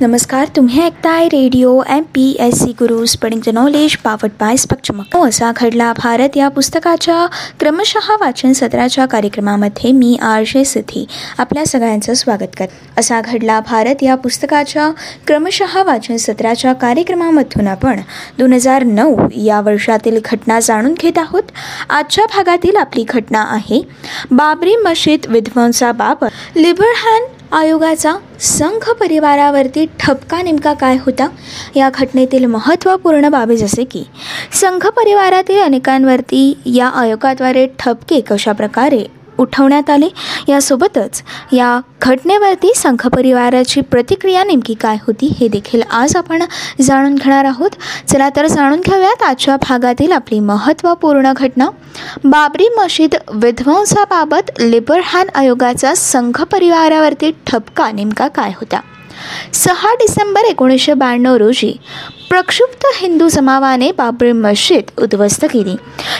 नमस्कार तुम्ही ऐकताय radio M P S C guru spreading the knowledge powered by स्पक्चमक असा घडला भारत या पुस्तकाच्या क्रमशः वाचन सत्राच्या कार्यक्रमामध्ये मी आर जे सिद्धी आपल्या सगळ्यांचं स्वागत करत असा घडला भारत या पुस्तकाच्या क्रमशः वाचन सत्राच्या कार्यक्रमामधून आपण दोन हजार नऊ या वर्षातील घटना जाणून घेत आहोत. आजच्या भागातील आपली घटना आहे बाबरी मशीद विध्वंसाबाबत. लिबरहॅन आयोगाचा संघ परिवारावरती ठपका नेमका काय होता? या घटनेतील महत्त्वपूर्ण बाबी जसे की संघ परिवारातील अनेकांवरती या आयोगाद्वारे ठपके कशा प्रकारे उठवण्यात आले. यासोबतच या घटनेवरती संघ परिवाराची प्रतिक्रिया नेमकी काय होती हे देखील आज आपण जाणून घेणार आहोत. चला तर जाणून घेऊयात आजच्या भागातील आपली महत्त्वपूर्ण घटना. बाबरी मशीद विध्वंसाबाबत लिबरहॅन आयोगाचा संघ परिवारावरती ठपका नेमका काय होता? सहा डिसेंबर एकोणीसशे ब्याण्णव रोजी प्रक्षुब्ध हिंदू जमावाने बाबरी मशीद उद्ध्वस्त केली.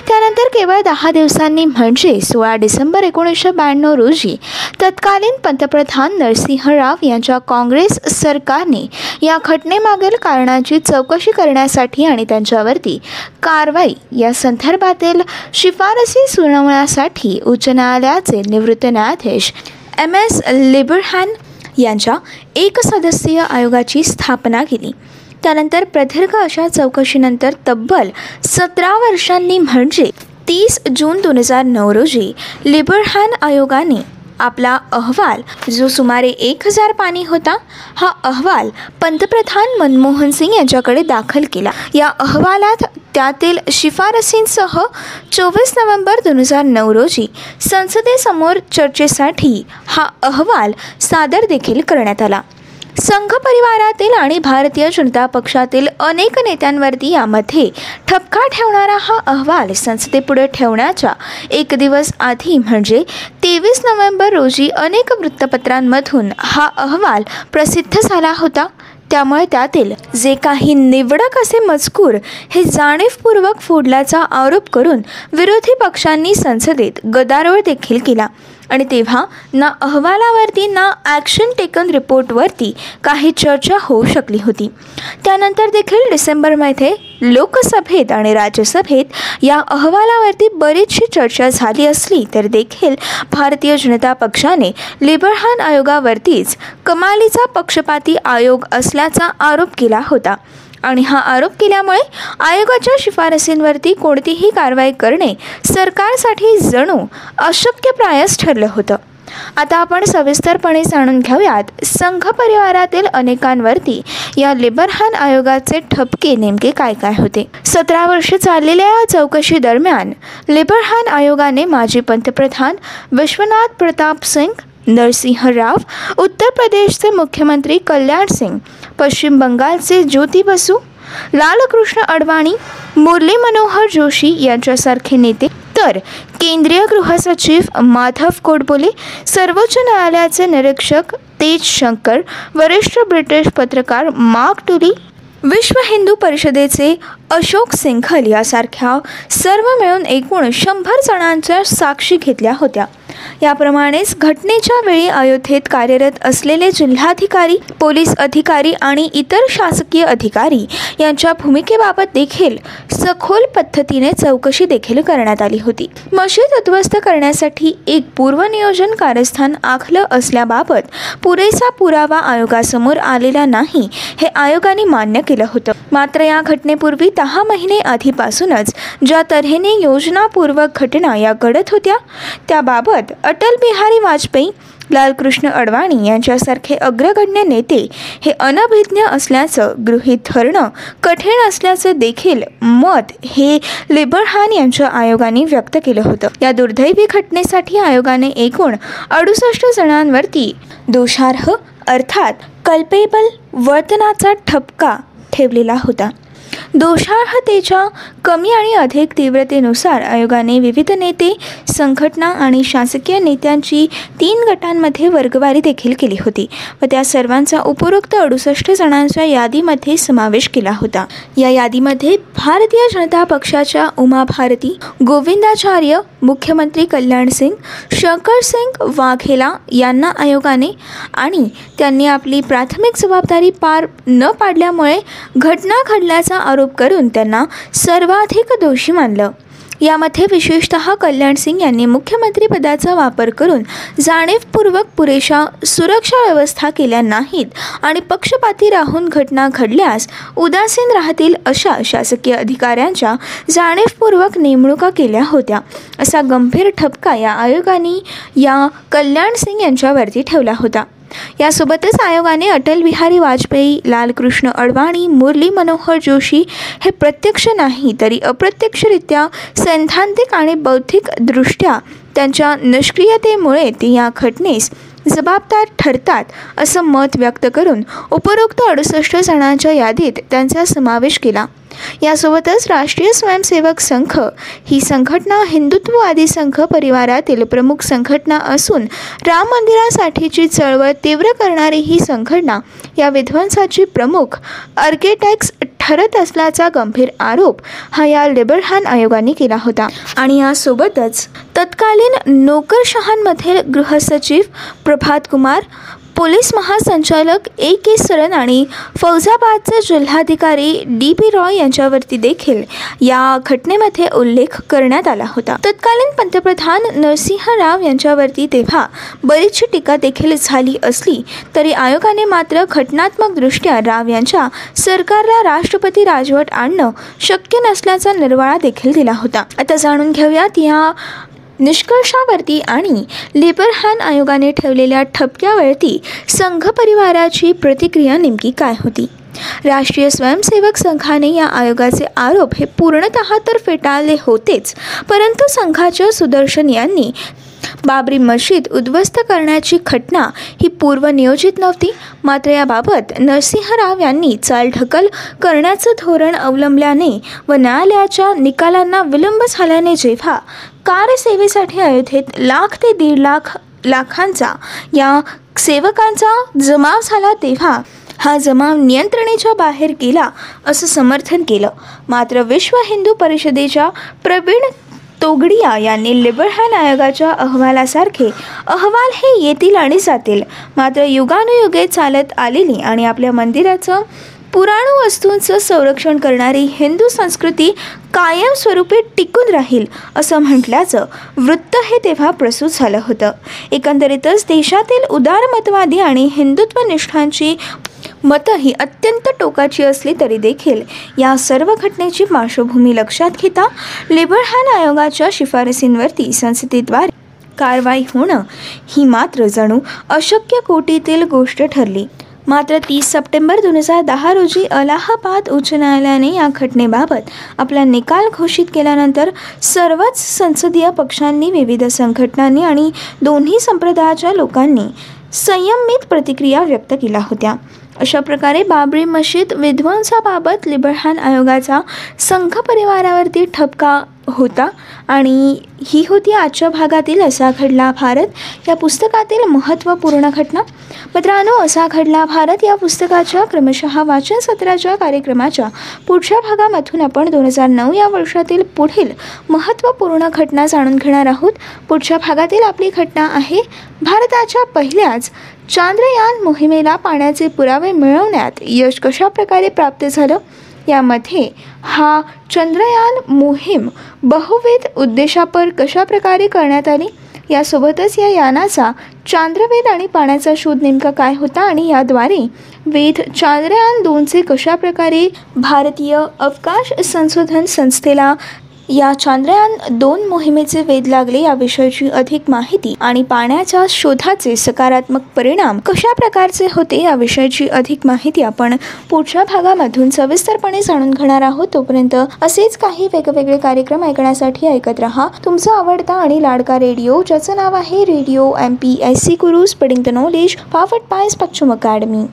त्यानंतर केवळ दहा दिवसांनी म्हणजे सोळा डिसेंबर एकोणीसशे ब्याण्णव रोजी तत्कालीन पंतप्रधान नरसिंह राव यांच्या काँग्रेस सरकारने या घटनेमागील कारणाची चौकशी करण्यासाठी आणि त्यांच्यावरती कारवाई या संदर्भातील शिफारसी सुनावण्यासाठी उच्च न्यायालयाचे निवृत्त न्यायाधीश एम एस लिबरहॅन यांच्या एक सदस्यीय आयोगाची स्थापना केली. त्यानंतर प्रदीर्घ अशा चौकशीनंतर तब्बल सतरा वर्षांनी म्हणजे तीस जून दोन हजार नऊ रोजी लिबरहॅन आयोगाने आपला अहवाल जो सुमारे एक हजार पाणी होता हा अहवाल पंतप्रधान मनमोहन सिंग यांच्याकडे दाखल केला. या अहवालात त्यातील शिफारसींसह चोवीस नोव्हेंबर दोन हजार नऊ रोजी संसदेसमोर चर्चेसाठी हा अहवाल सादर देखील करण्यात आला. संघ परिवारातील आणि भारतीय जनता पक्षातील अनेक नेत्यांवरती यामध्ये ठपका ठेवणारा हा अहवाल संसदेपुढे ठेवण्याच्या एक दिवस आधी म्हणजे तेवीस नोव्हेंबर रोजी अनेक वृत्तपत्रांमधून हा अहवाल प्रसिद्ध झाला होता. त्यामुळे त्यातील जे काही निवडक असे मजकूर हे जाणीवपूर्वक फोडल्याचा आरोप करून विरोधी पक्षांनी संसदेत गदारोळ देखील केला. आणि तेव्हा ना अहवालावरती ना ॲक्शन टेकन रिपोर्टवरती काही चर्चा होऊ शकली होती. त्यानंतर देखील डिसेंबरमध्ये लोकसभेत आणि राज्यसभेत या अहवालावरती बरीचशी चर्चा झाली असली तर देखील भारतीय जनता पक्षाने लिबरहान आयोगावरतीच कमालीचा पक्षपाती आयोग असल्याचा आरोप केला होता. आणि हा आरोप केल्यामुळे आयोगाच्या शिफारसींवरती कोणतीही कारवाई करणे सरकारसाठी जणू अशक्यप्रायच ठरलं होतं. आता आपण सविस्तरपणे जाणून घेऊयात संघ परिवारातील अनेकांवरती या लिबरहान आयोगाचे ठपके नेमके काय काय होते? सतरा वर्ष चाललेल्या या चौकशी दरम्यान लिबरहान आयोगाने माजी पंतप्रधान विश्वनाथ प्रताप सिंग नरसिंह राव उत्तर प्रदेशचे मुख्यमंत्री कल्याण सिंग पश्चिम बंगालचे ज्योती बसू लालकृष्ण अडवाणी मुरली मनोहर जोशी यांच्यासारखे नेते. तर केंद्रीय गृहसचिव माधव कोडबोले सर्वोच्च न्यायालयाचे निरीक्षक तेज शंकर वरिष्ठ ब्रिटिश पत्रकार मार्क टुली विश्व हिंदू परिषदेचे अशोक सिंघल यासारख्या सर्व मिळून एकूण शंभर जणांच्या साक्षी घेतल्या होत्या. याप्रमाणेच घटनेच्या वेळी अयोध्येत कार्यरत असलेले जिल्हाधिकारी पोलीस अधिकारी आणि इतर शासकीय अधिकारी यांच्या भूमिकेबाबत देखील सखोल पद्धतीने चौकशी देखील करण्यात आली होती. मशीद उद्ध्वस्त करण्यासाठी एक पूर्वनियोजन कारस्थान आखलं असल्याबाबत पुरेसा पुरावा आयोगासमोर आलेला नाही हे आयोगाने मान्य केलं होतं. मात्र या घटनेपूर्वी दहा महिने आधीपासूनच ज्या तऱ्हेने योजनापूर्वक घटना या घडत होत्या त्याबाबत अटल बिहारी वाजपेयी लालकृष्ण अडवाणी यांच्यासारखे अग्रगण्य नेते हे अनभिज्ञ असल्याचं गृहीत धरणं कठीण असल्याचं देखील मत हे लिबरहान यांच्या आयोगाने व्यक्त केलं होतं. या दुर्दैवी घटनेसाठी आयोगाने एकूण अडुसष्ट जणांवरती दोषार्ह अर्थात कल्पेबल वर्तनाचा ठपका ठेवलेला होता. दोषार्हतेच्या कमी आणि अधिक तीव्रतेनुसार आयोगाने विविध नेते संघटना आणि शासकीय नेत्यांची तीन गटांमध्ये वर्गवारी देखील केली होती व त्या सर्वांचा उपरोक्त अडुसष्ट जणांच्या यादीमध्ये समावेश केला होता. या यादीमध्ये भारतीय जनता पक्षाच्या उमा भारती गोविंदाचार्य मुख्यमंत्री कल्याण सिंग शंकर सिंग वाघेला यांना आयोगाने आणि त्यांनी आपली प्राथमिक जबाबदारी पार न पाडल्यामुळे घटना घडल्याचा आरोप करून त्यांना सर्वाधिक दोषी मानलं. यामध्ये विशेषतः कल्याण सिंग यांनी मुख्यमंत्रीपदाचा वापर करून जाणीवपूर्वक पुरेशा सुरक्षा व्यवस्था केल्या नाहीत आणि पक्षपाती राहून घटना घडल्यास उदासीन राहतील अशा शासकीय अधिकाऱ्यांच्या जाणीवपूर्वक नेमणुका केल्या होत्या. असा गंभीर ठपका या आयोगाने या कल्याण सिंग यांच्यावरती ठेवला होता. यासोबतच आयोगाने अटल बिहारी वाजपेयी लालकृष्ण अडवाणी मुरली मनोहर जोशी हे प्रत्यक्ष नाही तरी अप्रत्यक्षरित्या सैद्धांतिक आणि बौद्धिकदृष्ट्या त्यांच्या निष्क्रियतेमुळे ते या घटनेस जबाबदार ठरतात असं मत व्यक्त करून उपरोक्त अडुसष्ट जणांच्या यादीत त्यांचा समावेश केला. यासोबतच राष्ट्रीय स्वयंसेवक संघ ही संघटना हिंदुत्ववादी संघ परिवारातील प्रमुख संघटना असून राम मंदिरासाठीची चळवळ तीव्र करणारी ही संघटना या विध्वंसाची प्रमुख आर्किटेक्ट्स ठरत असल्याचा गंभीर आरोप हा या लेबरहान आयोगाने केला होता. आणि यासोबतच तत्कालीन नोकरशहांमधील गृहसचिव प्रभात कुमार पोलीस महासंचालक ए के सरन आणि फौजाबादचे जिल्हाधिकारी डी पी रॉय यांच्यावरती देखील या घटनेमध्ये उल्लेख करण्यात आला होता. तत्कालीन पंतप्रधान नरसिंह राव यांच्यावरती तेव्हा बरीचशी टीका देखील झाली असली तरी आयोगाने मात्र घटनात्मकदृष्ट्या राव यांच्या सरकारला राष्ट्रपती राजवट आणणं शक्य नसल्याचा निर्वाळा देखील दिला होता. आता जाणून घेऊयात या निष्कर्षावरती आणि लेबरहॅन आयोगाने ठेवलेल्या ठपक्यावरती संघ परिवाराची प्रतिक्रिया नेमकी काय होती? राष्ट्रीय स्वयंसेवक संघाने या आयोगाचे आरोप हे पूर्णतः तर फेटाळले होतेच परंतु संघाच्या सुदर्शन यांनी बाबरी मशीद उद्ध्वस्त करण्याची घटना ही पूर्वनियोजित नव्हती. मात्र याबाबत नरसिंहराव यांनी चालढकल करण्याचं धोरण अवलंबल्याने व न्यायालयाच्या निकालांना विलंब झाल्याने जेव्हा कारसेवेसाठी अयोध्येत लाख ते दीड लाख लाखांचा या सेवकांचा जमाव झाला तेव्हा हा जमाव नियंत्रणेच्या बाहेर गेला असं समर्थन केलं. मात्र विश्व हिंदू परिषदेच्या प्रवीण तोगडिया यांनी लिबरहॅन आयोगाच्या अहवालासारखे अहवाल हे येतील आणि जातील. मात्र युगानुयुगे चालत आलेली आणि आपल्या मंदिराचं पुराण वस्तूंचं संरक्षण करणारी हिंदू संस्कृती कायमस्वरूपी टिकून राहील असं म्हटल्याचं वृत्त हे तेव्हा प्रसूत झालं होतं. एकंदरीतच देशातील उदारमतवादी आणि हिंदुत्वनिष्ठांची मतं ही अत्यंत टोकाची असली तरी देखील या सर्व घटनेची पार्श्वभूमी लक्षात घेता लिबरहॅन आयोगाच्या शिफारसींवरती संसदेद्वारे कारवाई होणं ही मात्र जणू अशक्य कोटीतील गोष्ट ठरली. मात्र तीस सप्टेंबर दोन हजार दहा रोजी अलाहाबाद उच्च न्यायालयाने या घटनेबाबत आपला निकाल घोषित केल्यानंतर सर्वच संसदीय पक्षांनी विविध संघटनांनी आणि दोन्ही संप्रदायाच्या लोकांनी संयमित प्रतिक्रिया व्यक्त केल्या होत्या. अशा प्रकारे बाबरी मशीद विध्वंसाबाबत लिबरहॅन आयोगाचा संघ परिवारावरती ठपका होता आणि ही होती आजच्या भागातील असा घडला भारत. या पुस्तकातील महत्त्वपूर्ण घटना. मित्रांनो असा घडला भारत या पुस्तकाच्या क्रमशः वाचन सत्राच्या कार्यक्रमाच्या पुढच्या भागामधून आपण दोन हजार नऊ या वर्षातील पुढील महत्त्वपूर्ण घटना जाणून घेणार आहोत. पुढच्या भागातील आपली घटना आहे भारताच्या पहिल्याच चांद्रयान मोहिमेला पाण्याचे पुरावे मिळवण्यात यश कशा प्रकारे प्राप्त झालं? यामध्ये हा चंद्रयान मोहीम बहुविध उद्देशापर कशा प्रकारे करण्यात आली? यासोबतच या यानाचा चांद्रवेद आणि पाण्याचा शोध नेमका काय होता आणि याद्वारे वेध चांद्रयान दोनचे कशा प्रकारे भारतीय अवकाश संशोधन संस्थेला या चांद्रयान दोन मोहिमेचे वेध लागले याविषयीची अधिक माहिती आणि पाण्याच्या शोधाचे सकारात्मक परिणाम कशा प्रकारचे होते याविषयीची अधिक माहिती आपण पुढच्या भागामधून सविस्तरपणे जाणून घेणार आहोत. तोपर्यंत असेच काही वेगवेगळे कार्यक्रम ऐकण्यासाठी ऐकत रहा. तुमचा आवडता आणि लाडका रेडिओ ज्याचं नाव आहे radio M P S C guru spreading the knowledge फाफट पायस पश्चिम अकॅडमी